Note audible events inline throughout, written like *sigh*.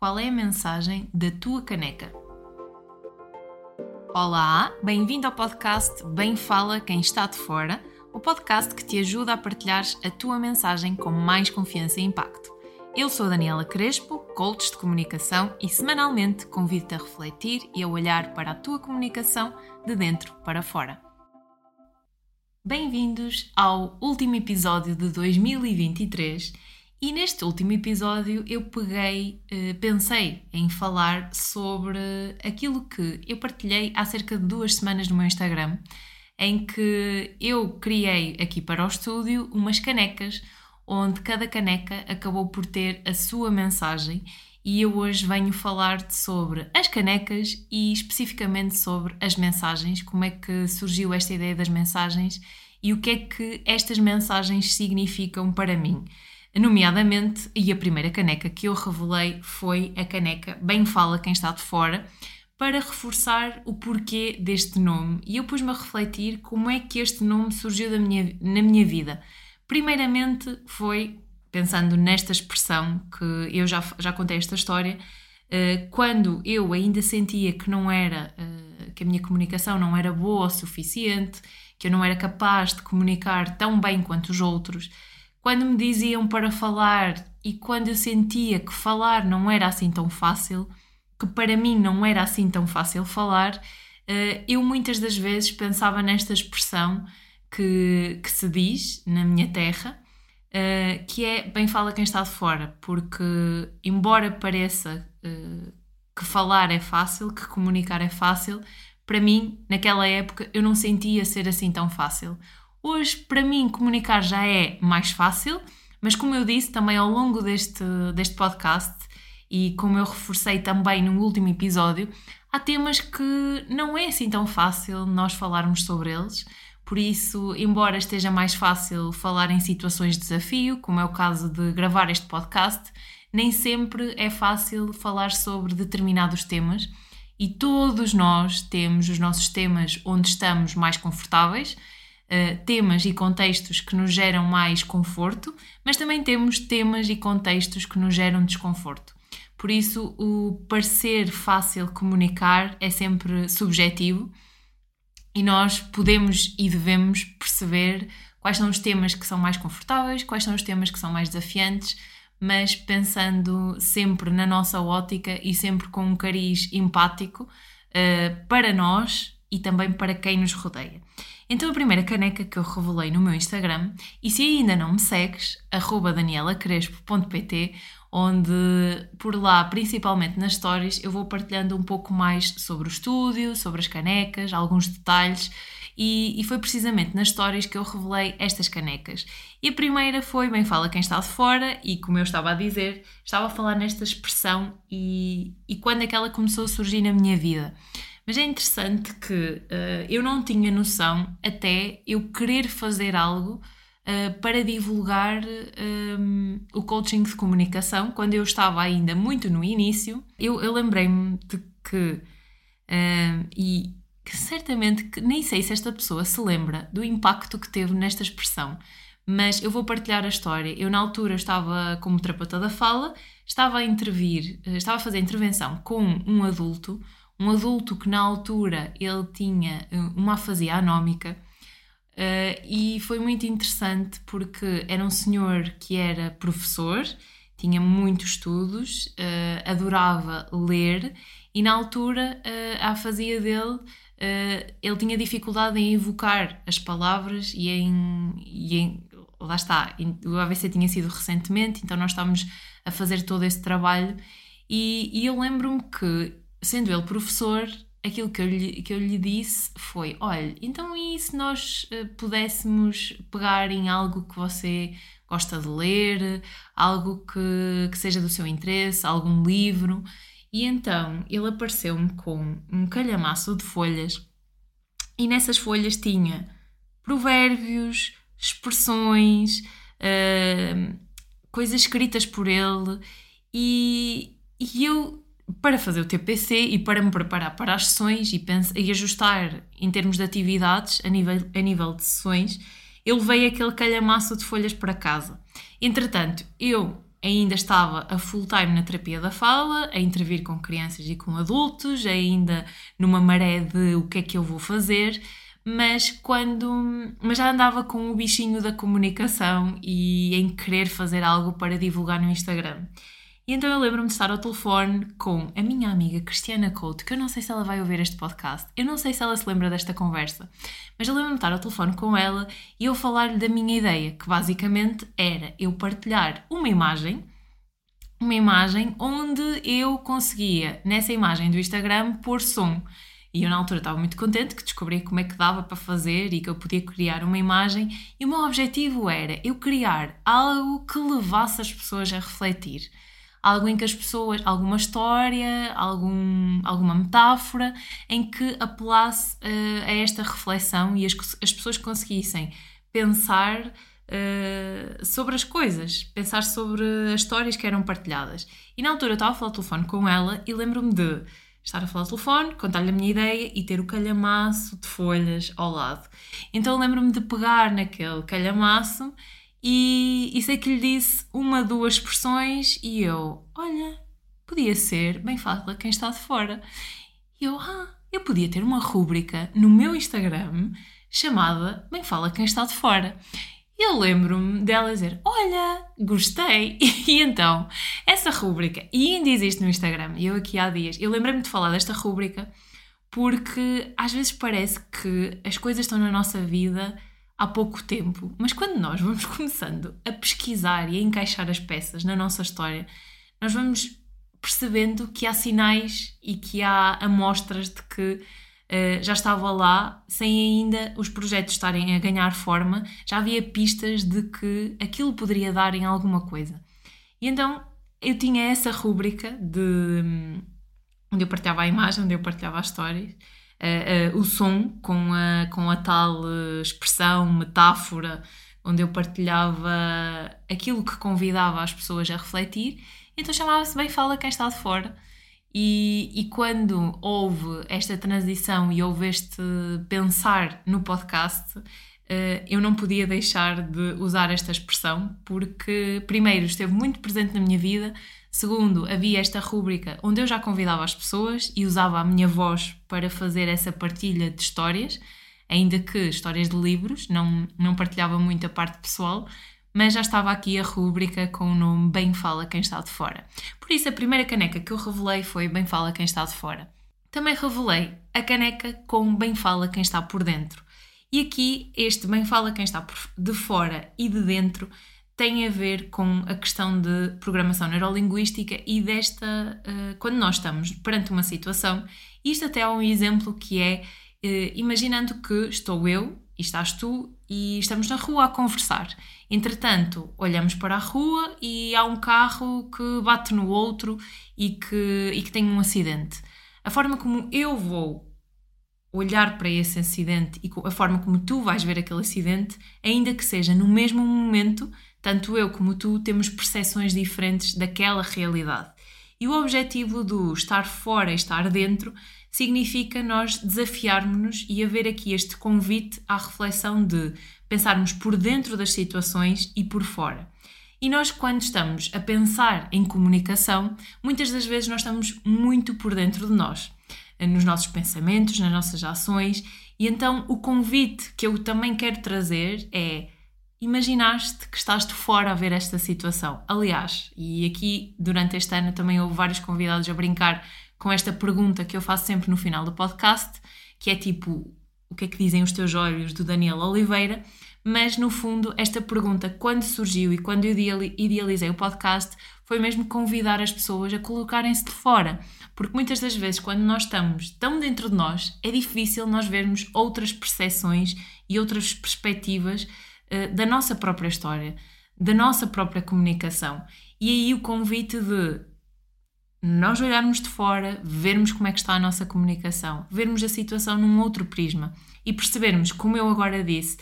qual é a mensagem da tua caneca. Olá, bem-vindo ao podcast Bem Fala Quem Está de Fora, o podcast que te ajuda a partilhar a tua mensagem com mais confiança e impacto. Eu sou Daniela Crespo, coach de comunicação e semanalmente convido-te a refletir e a olhar para a tua comunicação de dentro para fora. Bem-vindos ao último episódio de 2023 e neste último episódio eu peguei, eh, pensei em falar sobre aquilo que eu partilhei há cerca de duas semanas no meu Instagram, em que eu criei aqui para o estúdio umas canecas, onde cada caneca acabou por ter a sua mensagem e eu hoje venho falar-te sobre as canecas e especificamente sobre as mensagens, como é que surgiu esta ideia das mensagens e o que é que estas mensagens significam para mim. Nomeadamente, e a primeira caneca que eu revelei foi a caneca Bem Fala Quem Está de Fora, para reforçar o porquê deste nome. E eu pus-me a refletir como é que este nome surgiu minha, na minha vida. Primeiramente foi, pensando nesta expressão, que eu já, já contei esta história, uh, quando eu ainda sentia que não era, uh, que a minha comunicação não era boa o suficiente, que eu não era capaz de comunicar tão bem quanto os outros, quando me diziam para falar e quando eu sentia que falar não era assim tão fácil, que para mim não era assim tão fácil falar, eh, eu muitas das vezes pensava nesta expressão que, que se diz na minha terra, eh, que é bem fala quem está de fora, porque embora pareça eh, que falar é fácil, que comunicar é fácil, para mim, naquela época, eu não sentia ser assim tão fácil. Hoje, para mim, comunicar já é mais fácil, mas como eu disse também ao longo deste, deste podcast e como eu reforcei também no último episódio, há temas que não é assim tão fácil nós falarmos sobre eles. Por isso, embora esteja mais fácil falar em situações de desafio, como é o caso de gravar este podcast, nem sempre é fácil falar sobre determinados temas e todos nós temos os nossos temas onde estamos mais confortáveis uh, temas e contextos que nos geram mais conforto, mas também temos temas e contextos que nos geram desconforto. Por isso, o parecer fácil comunicar é sempre subjetivo e nós podemos e devemos perceber quais são os temas que são mais confortáveis, quais são os temas que são mais desafiantes, mas pensando sempre na nossa ótica e sempre com um cariz empático uh, para nós e também para quem nos rodeia. Então a primeira caneca que eu revelei no meu Instagram, e se ainda não me segues, danielacrespo.pt, onde por lá, principalmente nas stories, eu vou partilhando um pouco mais sobre o estúdio, sobre as canecas, alguns detalhes, e, e, foi precisamente nas stories que eu revelei estas canecas. E a primeira foi Bem Fala Quem Está de Fora, e como eu estava a dizer, estava a falar nesta expressão e, e quando é que ela começou a surgir na minha vida. Mas é interessante que uh, eu não tinha noção até eu querer fazer algo uh, para divulgar um, eh, o coaching de comunicação, quando eu estava ainda muito no início. Eu, eu lembrei-me de que, uh, e que certamente, que, nem sei se esta pessoa se lembra do impacto que teve nesta expressão, mas eu vou partilhar a história. Eu, na altura, estava como terapeuta da fala, estava a intervir, estava a fazer intervenção com um adulto um adulto que na altura ele tinha eh, uma afasia anómica uh, e foi muito interessante porque era um senhor que era professor, tinha muitos estudos, uh, adorava ler e na altura uh, a afasia dele ele tinha dificuldade em evocar as palavras e em, e em lá está, o AVC tinha sido recentemente, então nós estávamos a fazer todo esse trabalho. E, e eu lembro-me que sendo ele professor, aquilo que eu lhe, que eu lhe disse foi: olha, então e se nós uh, pudéssemos pegar em algo que você gosta de ler, algo que, que seja do seu interesse, algum livro? E então ele apareceu-me com um calhamaço de folhas e nessas folhas tinha provérbios, expressões, uh, coisas escritas por ele e, e eu para fazer o TPC e para me preparar para as sessões e, e ajustar em termos de atividades a nível, a nível de sessões, eu levei aquele calhamaço de folhas para casa. Entretanto, eu ainda estava a full time na terapia da fala, a intervir com crianças e com adultos, ainda numa maré de o que é que eu vou fazer, mas quando mas já andava com o bichinho da comunicação e em querer fazer algo para divulgar no Instagram. E então eu lembro-me de estar ao telefone com a minha amiga Cristiana Couto, que eu não sei se ela vai ouvir este podcast, eu não sei se ela se lembra desta conversa, mas eu lembro-me de estar ao telefone com ela e eu falar-lhe da minha ideia, que basicamente era eu partilhar uma imagem, uma imagem onde eu conseguia, nessa imagem do Instagram, pôr som. E eu na altura estava muito contente que descobri como é que dava para fazer e que eu podia criar uma imagem. E o meu objetivo era eu criar algo que levasse as pessoas a refletir algo em que as pessoas, alguma história, algum, alguma metáfora em que apelasse uh, a esta reflexão e as, as pessoas conseguissem pensar uh, sobre as coisas, pensar sobre as histórias que eram partilhadas. E na altura eu estava a falar telefone com ela e lembro-me de estar a falar ao telefone, contar-lhe a minha ideia e ter o calhamaço de folhas ao lado. Então lembro-me de pegar naquele calhamaço e, e sei que lhe disse uma, duas expressões e eu, olha, podia ser bem fala quem está de fora. E eu, ah, eu podia ter uma rúbrica no meu Instagram chamada Bem Fala Quem Está de Fora. Eu lembro-me dela dizer: Olha, gostei. *laughs* E então, essa rúbrica, e ainda existe no Instagram, eu aqui há dias, eu lembrei-me de falar desta rúbrica porque às vezes parece que as coisas estão na nossa vida há pouco tempo, mas quando nós vamos *laughs* começando a pesquisar e a encaixar as peças na nossa história, nós vamos percebendo que há sinais e que há amostras de que uh, já estava lá, sem ainda os projetos estarem a ganhar forma, já havia pistas de que aquilo poderia dar em alguma coisa. E então eu tinha essa rúbrica de hum, onde eu partilhava a imagem, onde eu partilhava as histórias uh, uh, o som com a, com a tal uh, expressão, metáfora, onde eu partilhava aquilo que convidava as pessoas a refletir. Então chamava-se Bem Fala Quem Está de Fora. E, e, quando houve esta transição e houve este pensar no podcast, eu não podia deixar de usar esta expressão, porque, primeiro, esteve muito presente na minha vida, Segundo, havia esta rúbrica onde eu já convidava as pessoas e usava a minha voz para fazer essa partilha de histórias, ainda que histórias de livros, não, não partilhava muito a parte pessoal, mas já estava aqui a rúbrica com o nome Bem Fala Quem Está de Fora. Por isso, a primeira caneca que eu revelei foi Bem Fala Quem Está de Fora. Também revelei a caneca com Bem Fala Quem Está por Dentro. E aqui, este Bem Fala Quem Está de Fora e de Dentro tem a ver com a questão de programação neurolinguística e desta, uh, quando nós estamos perante uma situação, isto até é um exemplo que é, uh, imaginando que estou eu e estás tu e estamos na rua a conversar. Entretanto, olhamos para a rua e há um carro que bate no outro e que, e que tem um acidente. A forma como eu vou olhar para esse acidente e a forma como tu vais ver aquele acidente, ainda que seja no mesmo momento, tanto eu como tu temos percepções diferentes daquela realidade. E o objetivo do estar fora e estar dentro significa nós desafiarmos-nos e haver aqui este convite à reflexão de pensarmos por dentro das situações e por fora. E nós, quando estamos a pensar em comunicação, muitas das vezes nós estamos muito por dentro de nós, nos nossos pensamentos, nas nossas ações, e então o convite que eu também quero trazer é imaginaste que estás de fora a ver esta situação? Aliás, e aqui durante este ano também houve vários convidados a brincar com esta pergunta que eu faço sempre no final do podcast, que é tipo, o que é que dizem os teus olhos do Daniel Oliveira? Mas no fundo, esta pergunta, quando surgiu e quando eu idealizei o podcast, foi mesmo convidar as pessoas a colocarem-se de fora. Porque muitas das vezes, quando nós estamos tão dentro de nós, é difícil nós vermos outras percepções e outras perspectivas eh, da nossa própria história, da nossa própria comunicação. E aí o convite de nós olharmos de fora, vermos como é que está a nossa comunicação, vermos a situação num outro prisma e percebermos, como eu agora disse,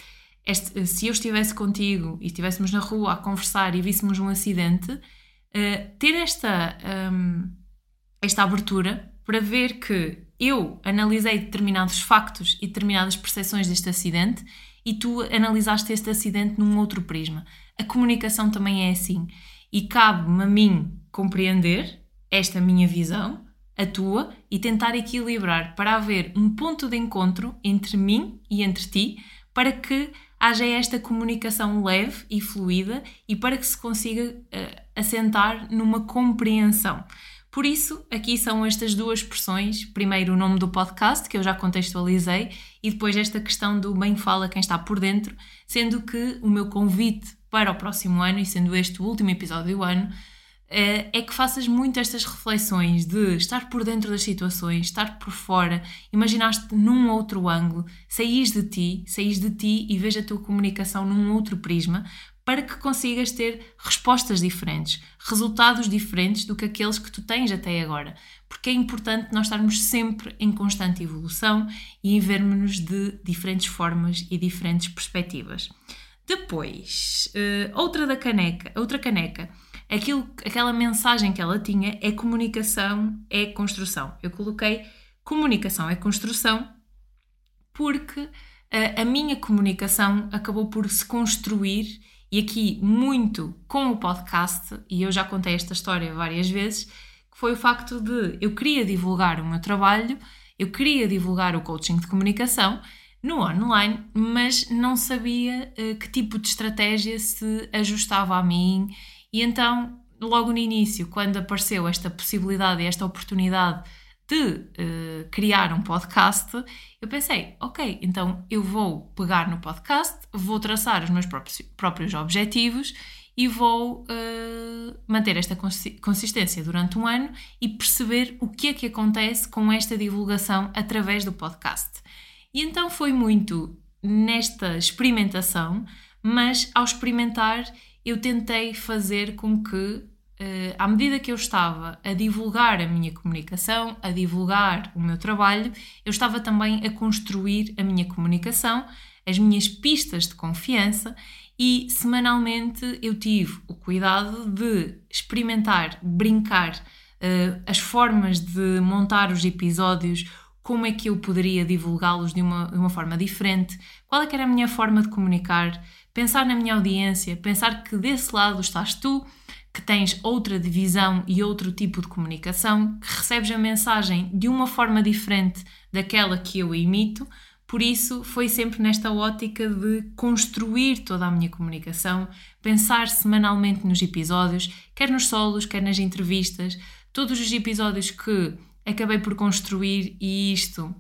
este, se eu estivesse contigo e estivéssemos na rua a conversar e víssemos um acidente, uh, ter esta, um, esta abertura para ver que eu analisei determinados factos e determinadas percepções deste acidente e tu analisaste este acidente num outro prisma. A comunicação também é assim. e cabe-me a mim compreender esta minha visão, a tua, e tentar equilibrar para haver um ponto de encontro entre mim e entre ti, para que haja esta comunicação leve e fluida e para que se consiga uh, assentar numa compreensão. Por isso, aqui são estas duas expressões: primeiro, o nome do podcast, que eu já contextualizei, e depois esta questão do bem fala quem está por dentro, sendo que o meu convite para o próximo ano, e sendo este o último episódio do ano, eh, é que faças muito estas reflexões de estar por dentro das situações, estar por fora, imaginaste num outro ângulo, saís de ti, saís de ti e veja a tua comunicação num outro prisma, para que consigas ter respostas diferentes, resultados diferentes do que aqueles que tu tens até agora. Porque é importante nós estarmos sempre em constante evolução e em vermos-nos de diferentes formas e diferentes perspectivas. Depois, uh, outra da caneca, outra caneca, aquilo, aquela mensagem que ela tinha é comunicação é construção. Eu coloquei comunicação é construção porque uh, a minha comunicação acabou por se construir e aqui muito com o podcast, e eu já contei esta história várias vezes, que foi o facto de eu queria divulgar o meu trabalho, eu queria divulgar o coaching de comunicação no online, mas não sabia uh, que tipo de estratégia se ajustava a mim, e então, logo no início, quando apareceu esta possibilidade esta oportunidade de uh, criar um podcast, eu pensei, ok, então eu vou pegar no podcast, vou traçar os meus próprios, próprios objetivos e vou uh, manter esta consistência durante um ano e perceber o que é que acontece com esta divulgação através do podcast. E então foi muito nesta experimentação, mas ao experimentar eu tentei fazer com que uh, à medida que eu estava a divulgar a minha comunicação, a divulgar o meu trabalho, eu estava também a construir a minha comunicação, as minhas pistas de confiança e semanalmente eu tive o cuidado de experimentar, brincar uh, as formas de montar os episódios, como é que eu poderia divulgá-los de uma, de uma forma diferente, qual é que era a minha forma de comunicar, pensar na minha audiência, pensar que desse lado estás tu, que tens outra divisão e outro tipo de comunicação, que recebes a mensagem de uma forma diferente daquela que eu emito. Por isso, foi sempre nesta ótica de construir toda a minha comunicação, pensar semanalmente nos episódios, quer nos solos, quer nas entrevistas, todos os episódios que acabei por construir e isto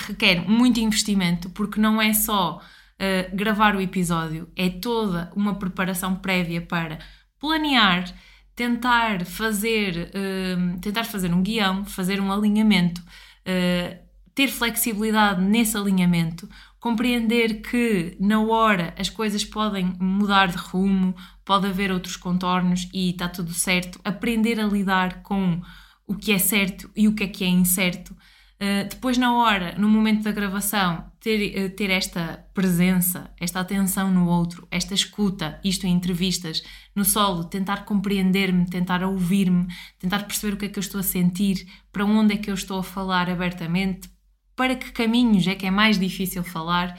requer muito investimento, porque não é só uh, gravar o episódio, é toda uma preparação prévia para planear, tentar fazer, uh, tentar fazer um guião, fazer um alinhamento, uh, ter flexibilidade nesse alinhamento, compreender que na hora as coisas podem mudar de rumo, pode haver outros contornos e está tudo certo, aprender a lidar com o que é certo e o que é que é incerto. Uh, depois, na hora, no momento da gravação, ter, uh, ter esta presença, esta atenção no outro, esta escuta, isto em entrevistas, no solo, tentar compreender-me, tentar ouvir-me, tentar perceber o que é que eu estou a sentir, para onde é que eu estou a falar abertamente, para que caminhos é que é mais difícil falar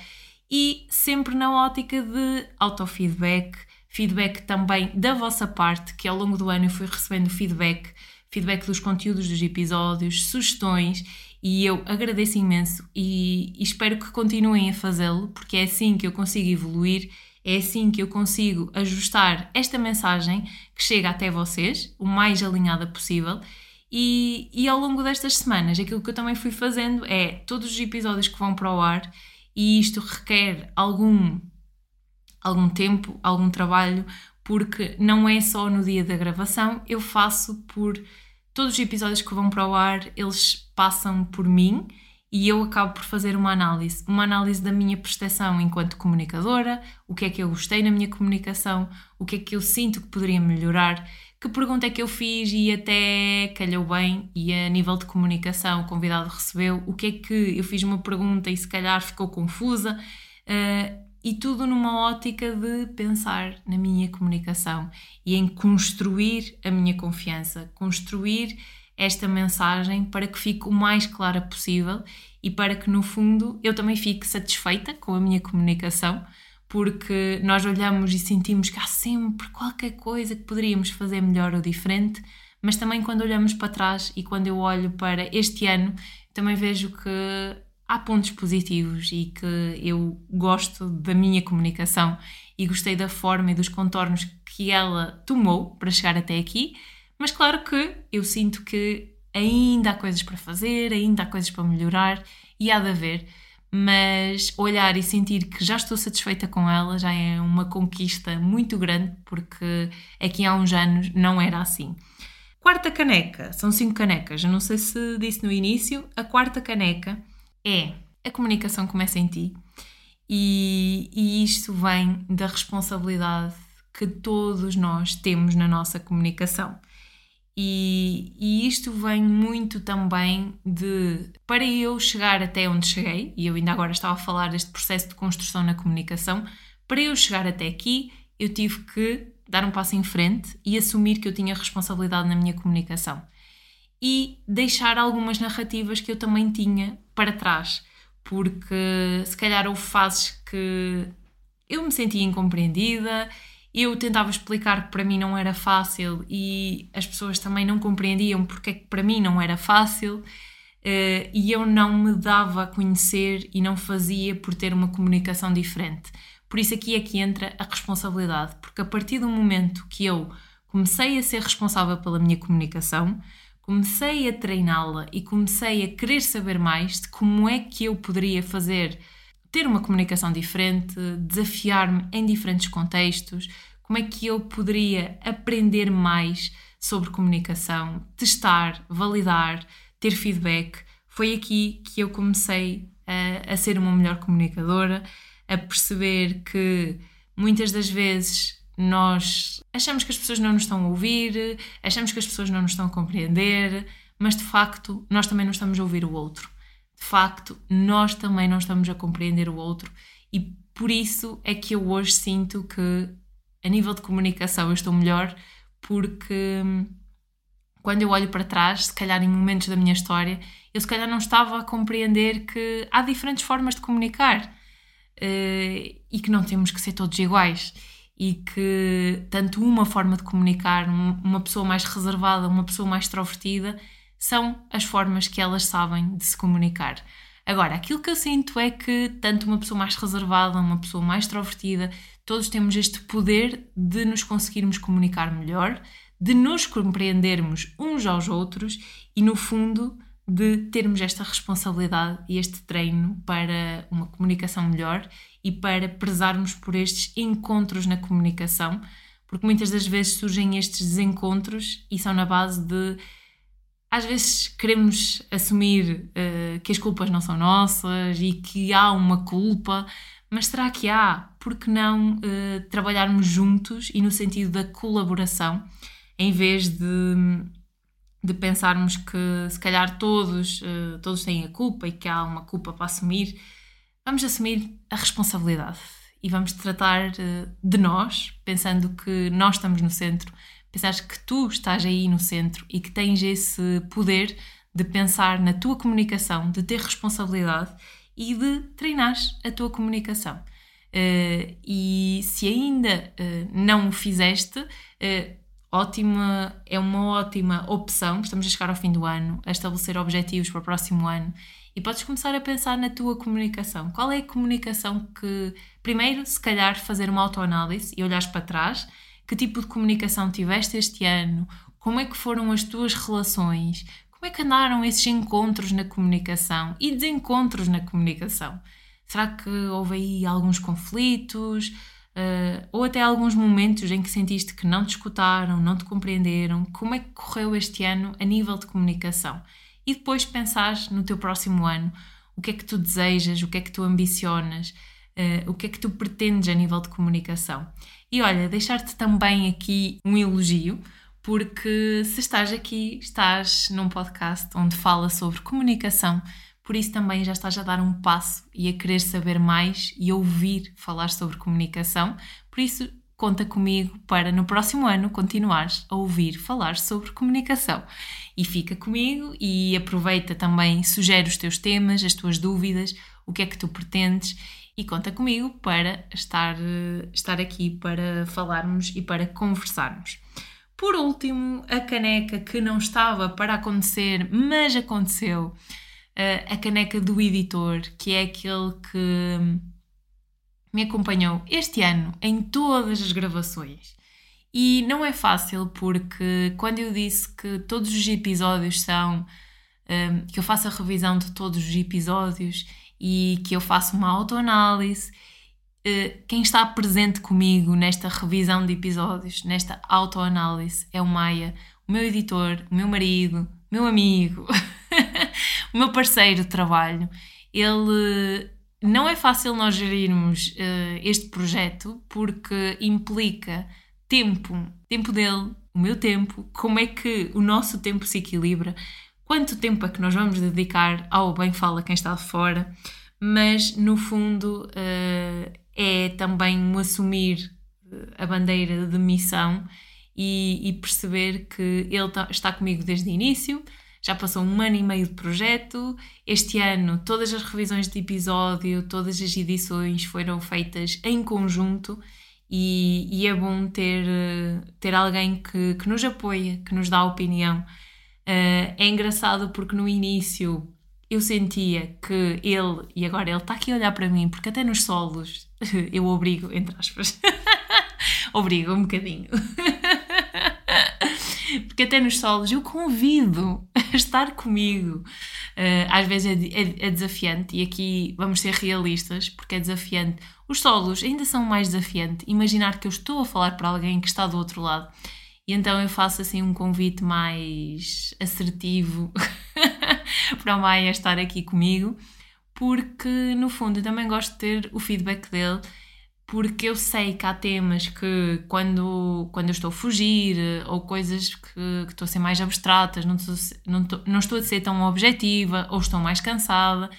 e sempre na ótica de autofeedback, feedback também da vossa parte, que ao longo do ano eu fui recebendo feedback, feedback dos conteúdos dos episódios, sugestões e eu agradeço imenso e, e espero que continuem a fazê-lo, porque é assim que eu consigo evoluir, é assim que eu consigo ajustar esta mensagem que chega até vocês, o mais alinhada possível. E, e ao longo destas semanas, aquilo que eu também fui fazendo é todos os episódios que vão para o ar, e isto requer algum, algum tempo, algum trabalho, porque não é só no dia da gravação, eu faço por todos os episódios que vão para o ar, eles passam por mim e eu acabo por fazer uma análise, uma análise da minha prestação enquanto comunicadora, o que é que eu gostei na minha comunicação, o que é que eu sinto que poderia melhorar, que pergunta é que eu fiz e até calhou bem e a nível de comunicação o convidado recebeu, o que é que eu fiz uma pergunta e se calhar ficou confusa. Uh, e tudo numa ótica de pensar na minha comunicação e em construir a minha confiança, construir esta mensagem para que fique o mais clara possível e para que no fundo eu também fique satisfeita com a minha comunicação, porque nós olhamos e sentimos que há sempre qualquer coisa que poderíamos fazer melhor ou diferente, mas também quando olhamos para trás e quando eu olho para este ano, também vejo que há pontos positivos e que eu gosto da minha comunicação e gostei da forma e dos contornos que ela tomou para chegar até aqui, mas claro que eu sinto que ainda há coisas para fazer, ainda há coisas para melhorar e há de haver, mas olhar e sentir que já estou satisfeita com ela já é uma conquista muito grande, porque aqui há uns anos não era assim. Quarta caneca, são cinco canecas, eu não sei se disse no início, a quarta caneca é a comunicação começa em ti e, e isto vem da responsabilidade que todos nós temos na nossa comunicação. E, e, isto vem muito também de para eu chegar até onde cheguei, e eu ainda agora estava a falar deste processo de construção na comunicação, para eu chegar até aqui, eu tive que dar um passo em frente e assumir que eu tinha responsabilidade na minha comunicação. E deixar algumas narrativas que eu também tinha para trás, porque se calhar houve fases que eu me sentia incompreendida, eu tentava explicar que para mim não era fácil e as pessoas também não compreendiam porque é que para mim não era fácil. Uh, e eu não me dava a conhecer e não fazia por ter uma comunicação diferente. Por isso aqui é que entra a responsabilidade, porque a partir do momento que eu comecei a ser responsável pela minha comunicação, comecei a treiná-la e comecei a querer saber mais de como é que eu poderia fazer ter uma comunicação diferente, desafiar-me em diferentes contextos, como é que eu poderia aprender mais sobre comunicação, testar, validar, ter feedback. Foi aqui que eu comecei a, a ser uma melhor comunicadora a perceber que muitas das vezes nós achamos que as pessoas não nos estão a ouvir, achamos que as pessoas não nos estão a compreender, mas de facto nós também não estamos a ouvir o outro. De facto, nós também não estamos a compreender o outro. E por isso é que eu hoje sinto que a nível de comunicação eu estou melhor porque hum, quando eu olho para trás, se calhar em momentos da minha história, eu se calhar não estava a compreender que há diferentes formas de comunicar uh, e que não temos que ser todos iguais. E que tanto uma forma de comunicar, uma pessoa mais reservada, uma pessoa mais extrovertida, são as formas que elas sabem de se comunicar. Agora, aquilo que eu sinto é que tanto uma pessoa mais reservada, uma pessoa mais extrovertida, todos temos este poder de nos conseguirmos comunicar melhor, de nos compreendermos uns aos outros e, no fundo, de termos esta responsabilidade e este treino para uma comunicação melhor e para prezarmos por estes encontros na comunicação, porque muitas das vezes surgem estes desencontros e são na base de às vezes queremos assumir uh, que as culpas não são nossas e que há uma culpa, mas será que há? Por que não uh, trabalharmos juntos e no sentido da colaboração, em vez de de pensarmos que se calhar todos, uh, todos têm a culpa e que há uma culpa para assumir, vamos assumir a responsabilidade e vamos tratar de nós, pensando que nós estamos no centro, pensar que tu estás aí no centro e que tens esse poder de pensar na tua comunicação, de ter responsabilidade e de treinar a tua comunicação. Uh, e se ainda não o fizeste, ótima, é uma ótima opção. Estamos a chegar ao fim do ano, a estabelecer objetivos para o próximo ano e podes começar a pensar na tua comunicação. Qual é a comunicação que, primeiro, se calhar, fazer uma autoanálise e olhares para trás, que tipo de comunicação tiveste este ano, como é que foram as tuas relações, como é que andaram esses encontros na comunicação e desencontros na comunicação. Será que houve aí alguns conflitos? Uh, ou até alguns momentos em que sentiste que não te escutaram, não te compreenderam, como é que correu este ano a nível de comunicação? E depois pensares no teu próximo ano, o que é que tu desejas, o que é que tu ambicionas, uh, o que é que tu pretendes a nível de comunicação. E olha, deixar-te também aqui um elogio, porque se estás aqui, estás num podcast onde fala sobre comunicação por isso também já estás a dar um passo e a querer saber mais e ouvir falar sobre comunicação. Por isso, conta comigo para no próximo ano continuares a ouvir falar sobre comunicação. E fica comigo e aproveita também, sugere os teus temas, as tuas dúvidas, o que é que tu pretendes e conta comigo para estar, estar aqui para falarmos e para conversarmos. Por último, a caneca que não estava para acontecer, mas aconteceu, eh, a caneca do editor, que é aquele que me acompanhou este ano em todas as gravações. E não é fácil porque quando eu disse que todos os episódios são. Um, que eu faço a revisão de todos os episódios e que eu faço uma autoanálise, uh, quem está presente comigo nesta revisão de episódios, nesta autoanálise, é o Maia, o meu editor, o meu marido, meu amigo, *laughs* o meu parceiro de trabalho. Ele não é fácil nós gerirmos uh, este projeto porque implica tempo, tempo dele, o meu tempo, como é que o nosso tempo se equilibra, quanto tempo é que nós vamos dedicar ao bem fala quem está fora, mas no fundo uh, é também um assumir eh, a bandeira de missão e, e perceber que ele tá, está comigo desde o início. Já passou um ano e meio de projeto. Este ano, todas as revisões de episódio, todas as edições foram feitas em conjunto e, e, é bom ter, ter alguém que, que nos apoia, que nos dá opinião. Uh, é engraçado porque no início eu sentia que ele, e agora ele está aqui a olhar para mim, porque até nos solos *laughs* eu obrigo, entre aspas, *laughs* obrigo um bocadinho. *laughs* porque até nos solos eu convido a estar comigo. Uh, às vezes é, é, é, desafiante, e aqui vamos ser realistas, porque é desafiante. Os solos ainda são mais desafiantes. Imaginar que eu estou a falar para alguém que está do outro lado. E então eu faço assim um convite mais assertivo *laughs* para o Maia estar aqui comigo, porque no fundo eu também gosto de ter o feedback dele porque eu sei que há temas que quando, quando eu estou a fugir ou coisas que, que estou a ser mais abstratas, não estou, não, estou, não estou a ser tão objetiva ou estou mais cansada,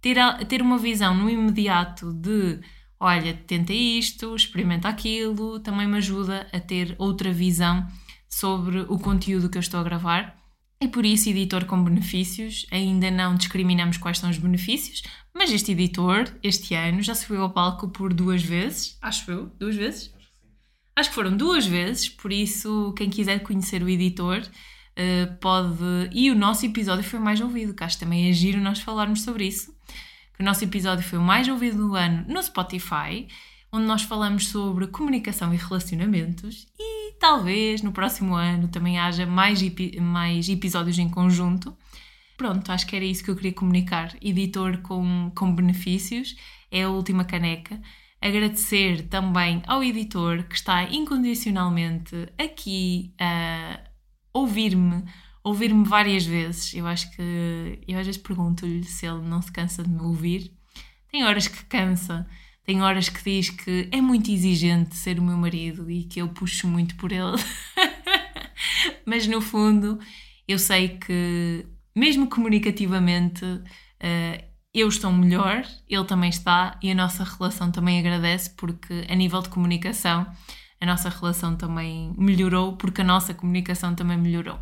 ter, ter uma visão no imediato de olha, tenta isto, experimenta aquilo, também me ajuda a ter outra visão sobre o conteúdo que eu estou a gravar. E por isso, editor com benefícios, ainda não discriminamos quais são os benefícios, mas este editor, este ano, já subiu ao palco por duas vezes, acho eu, duas vezes? Acho que. Acho que foram duas vezes, por isso, quem quiser conhecer o editor uh, pode. E o nosso episódio foi mais ouvido, que acho também é giro nós falarmos sobre isso. Que o nosso episódio foi o mais ouvido do ano no Spotify, onde nós falamos sobre comunicação e relacionamentos e talvez no próximo ano também haja mais, mais episódios em conjunto. Pronto, acho que era isso que eu queria comunicar. Editor com, com benefícios é a última caneca. Agradecer também ao editor que está incondicionalmente aqui a ouvir-me, ouvir-me várias vezes. Eu acho que eu às vezes pergunto-lhe se ele não se cansa de me ouvir. Tem horas que cansa, tem horas que diz que é muito exigente ser o meu marido e que eu puxo muito por ele. *laughs* Mas no fundo, eu sei que mesmo comunicativamente, uh, eu estou melhor, ele também está e a nossa relação também agradece porque a nível de comunicação a nossa relação também melhorou porque a nossa comunicação também melhorou.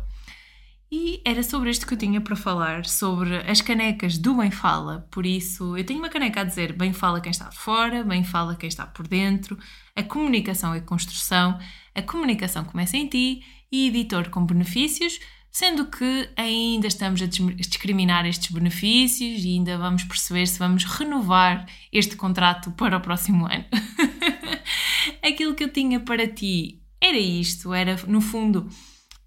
E era sobre isto que eu tinha para falar, sobre as canecas do Bem Fala. Por isso, eu tenho uma caneca a dizer Bem Fala quem está fora, Bem Fala quem está por dentro, a comunicação e construção, a comunicação começa em ti e editor com benefícios, sendo que ainda estamos a discriminar estes benefícios e ainda vamos perceber se vamos renovar este contrato para o próximo ano. *laughs* Aquilo que eu tinha para ti era isto, era no fundo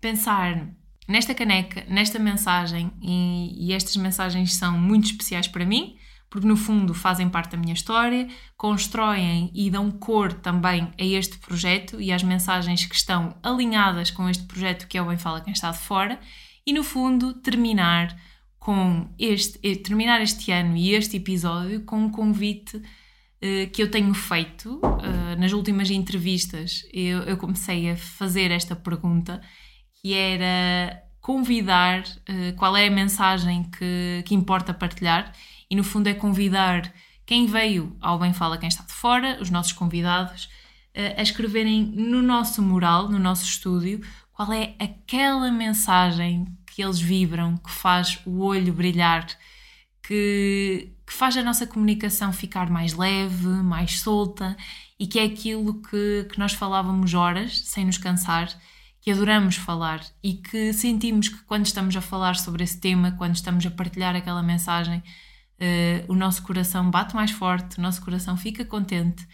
pensar nesta caneca, nesta mensagem, e, e estas mensagens são muito especiais para mim, porque no fundo fazem parte da minha história, constroem e dão cor também a este projeto e às mensagens que estão alinhadas com este projeto que é o Bem Fala Quem Está de Fora, e no fundo terminar com este, eh, terminar este ano e este episódio com um convite uh, que eu tenho feito uh, nas últimas entrevistas. Eu, eu, comecei a fazer esta pergunta que era convidar uh, qual é a mensagem que, que importa partilhar. E no fundo é convidar quem veio ao Bem Fala Quem Está de Fora, os nossos convidados, uh, a escreverem no nosso mural, no nosso estúdio, qual é aquela mensagem que eles vibram, que faz o olho brilhar, que, que faz a nossa comunicação ficar mais leve, mais solta e que é aquilo que, que nós falávamos horas sem nos cansar, que adoramos falar e que sentimos que quando estamos a falar sobre esse tema, quando estamos a partilhar aquela mensagem, uh, o nosso coração bate mais forte, o nosso coração fica contente.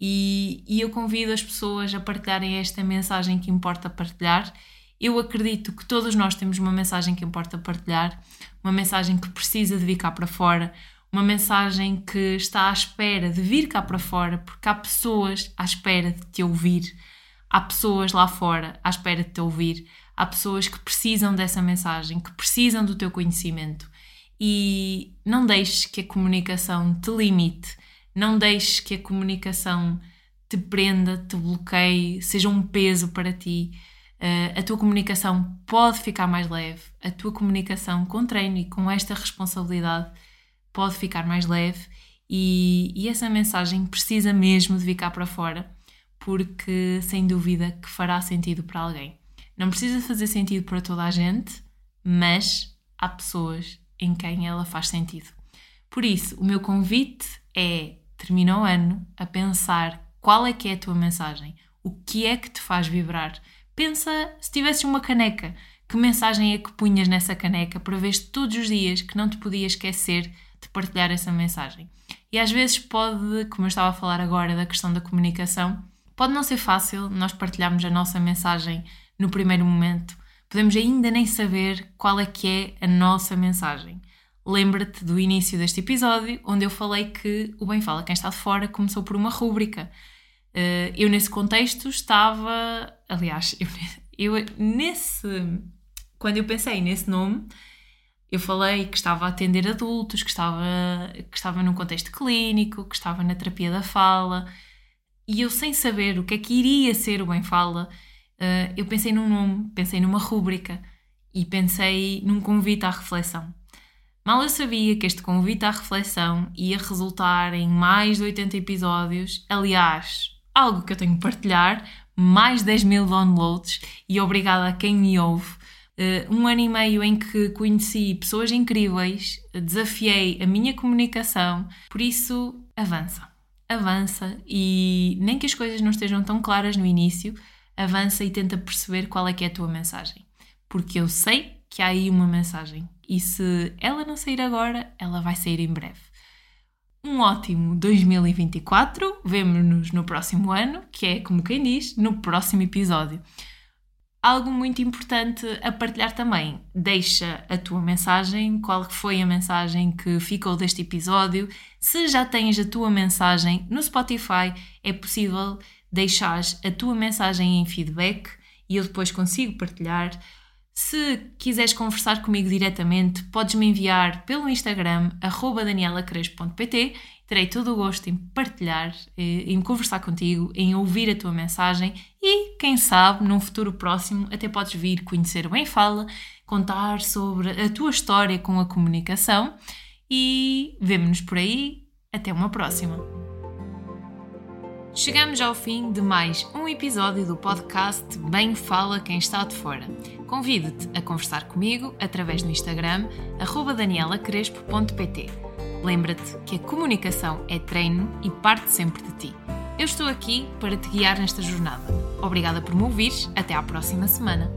E, e eu convido as pessoas a partilharem esta mensagem que importa partilhar. Eu acredito que todos nós temos uma mensagem que importa partilhar, uma mensagem que precisa de vir cá para fora, uma mensagem que está à espera de vir cá para fora, porque há pessoas à espera de te ouvir, há pessoas lá fora à espera de te ouvir, há pessoas que precisam dessa mensagem, que precisam do teu conhecimento. E não deixes que a comunicação te limite, não deixes que a comunicação te prenda, te bloqueie, seja um peso para ti. Uh, a tua comunicação pode ficar mais leve, a tua comunicação com treino e com esta responsabilidade pode ficar mais leve. E, e essa mensagem precisa mesmo de cá para fora porque sem dúvida que fará sentido para alguém. Não precisa fazer sentido para toda a gente, mas há pessoas em quem ela faz sentido. Por isso, o meu convite é termina o ano a pensar qual é que é a tua mensagem, o que é que te faz vibrar. Pensa se tivesses uma caneca, que mensagem é que punhas nessa caneca para ver todos os dias que não te podias esquecer de partilhar essa mensagem. E às vezes pode, como eu estava a falar agora da questão da comunicação, pode não ser fácil nós partilharmos a nossa mensagem no primeiro momento. Podemos ainda nem saber qual é que é a nossa mensagem. Lembra-te do início deste episódio, onde eu falei que o Bem Fala Quem Está de Fora começou por uma rúbrica. Eh, eu, nesse contexto, estava. Aliás, eu, eu nesse. Quando eu pensei nesse nome, eu falei que estava a atender adultos, que estava, que estava num contexto clínico, que estava na terapia da fala, e eu sem saber o que é que iria ser o Bem Fala, uh, eu pensei num nome, pensei numa rúbrica e pensei num convite à reflexão. Mal eu sabia que este convite à reflexão ia resultar em mais de 80 episódios, aliás, algo que eu tenho que partilhar, mais 10 mil downloads, e obrigada a quem me ouve Uh, um ano e meio em que conheci pessoas incríveis, desafiei a minha comunicação, por isso avança. Avança e nem que as coisas não estejam tão claras no início, avança e tenta perceber qual é que é a tua mensagem. Porque eu sei que há aí uma mensagem e se ela não sair agora, ela vai sair em breve. Um ótimo 2024, vemo-nos no próximo ano, que é como quem diz, no próximo episódio algo muito importante a partilhar também. Deixa a tua mensagem, qual foi a mensagem que ficou deste episódio. Se já tens a tua mensagem no Spotify, é possível deixar a tua mensagem em feedback e eu depois consigo partilhar. Se quiseres conversar comigo diretamente, podes-me enviar pelo Instagram danielacrespo.pt terei todo o gosto em partilhar, eh, em conversar contigo, em ouvir a tua mensagem e, quem sabe, num futuro próximo até podes vir conhecer o Bem Fala, contar sobre a tua história com a comunicação e vemo-nos por aí. Até uma próxima! Chegamos ao fim de mais um episódio do podcast Bem Fala Quem Está de Fora. Convido-te a conversar comigo através do Instagram danielacrespo.pt Lembra-te que a comunicação é treino e parte sempre de ti. Eu estou aqui para te guiar nesta jornada. Obrigada por me ouvires. Até à próxima semana.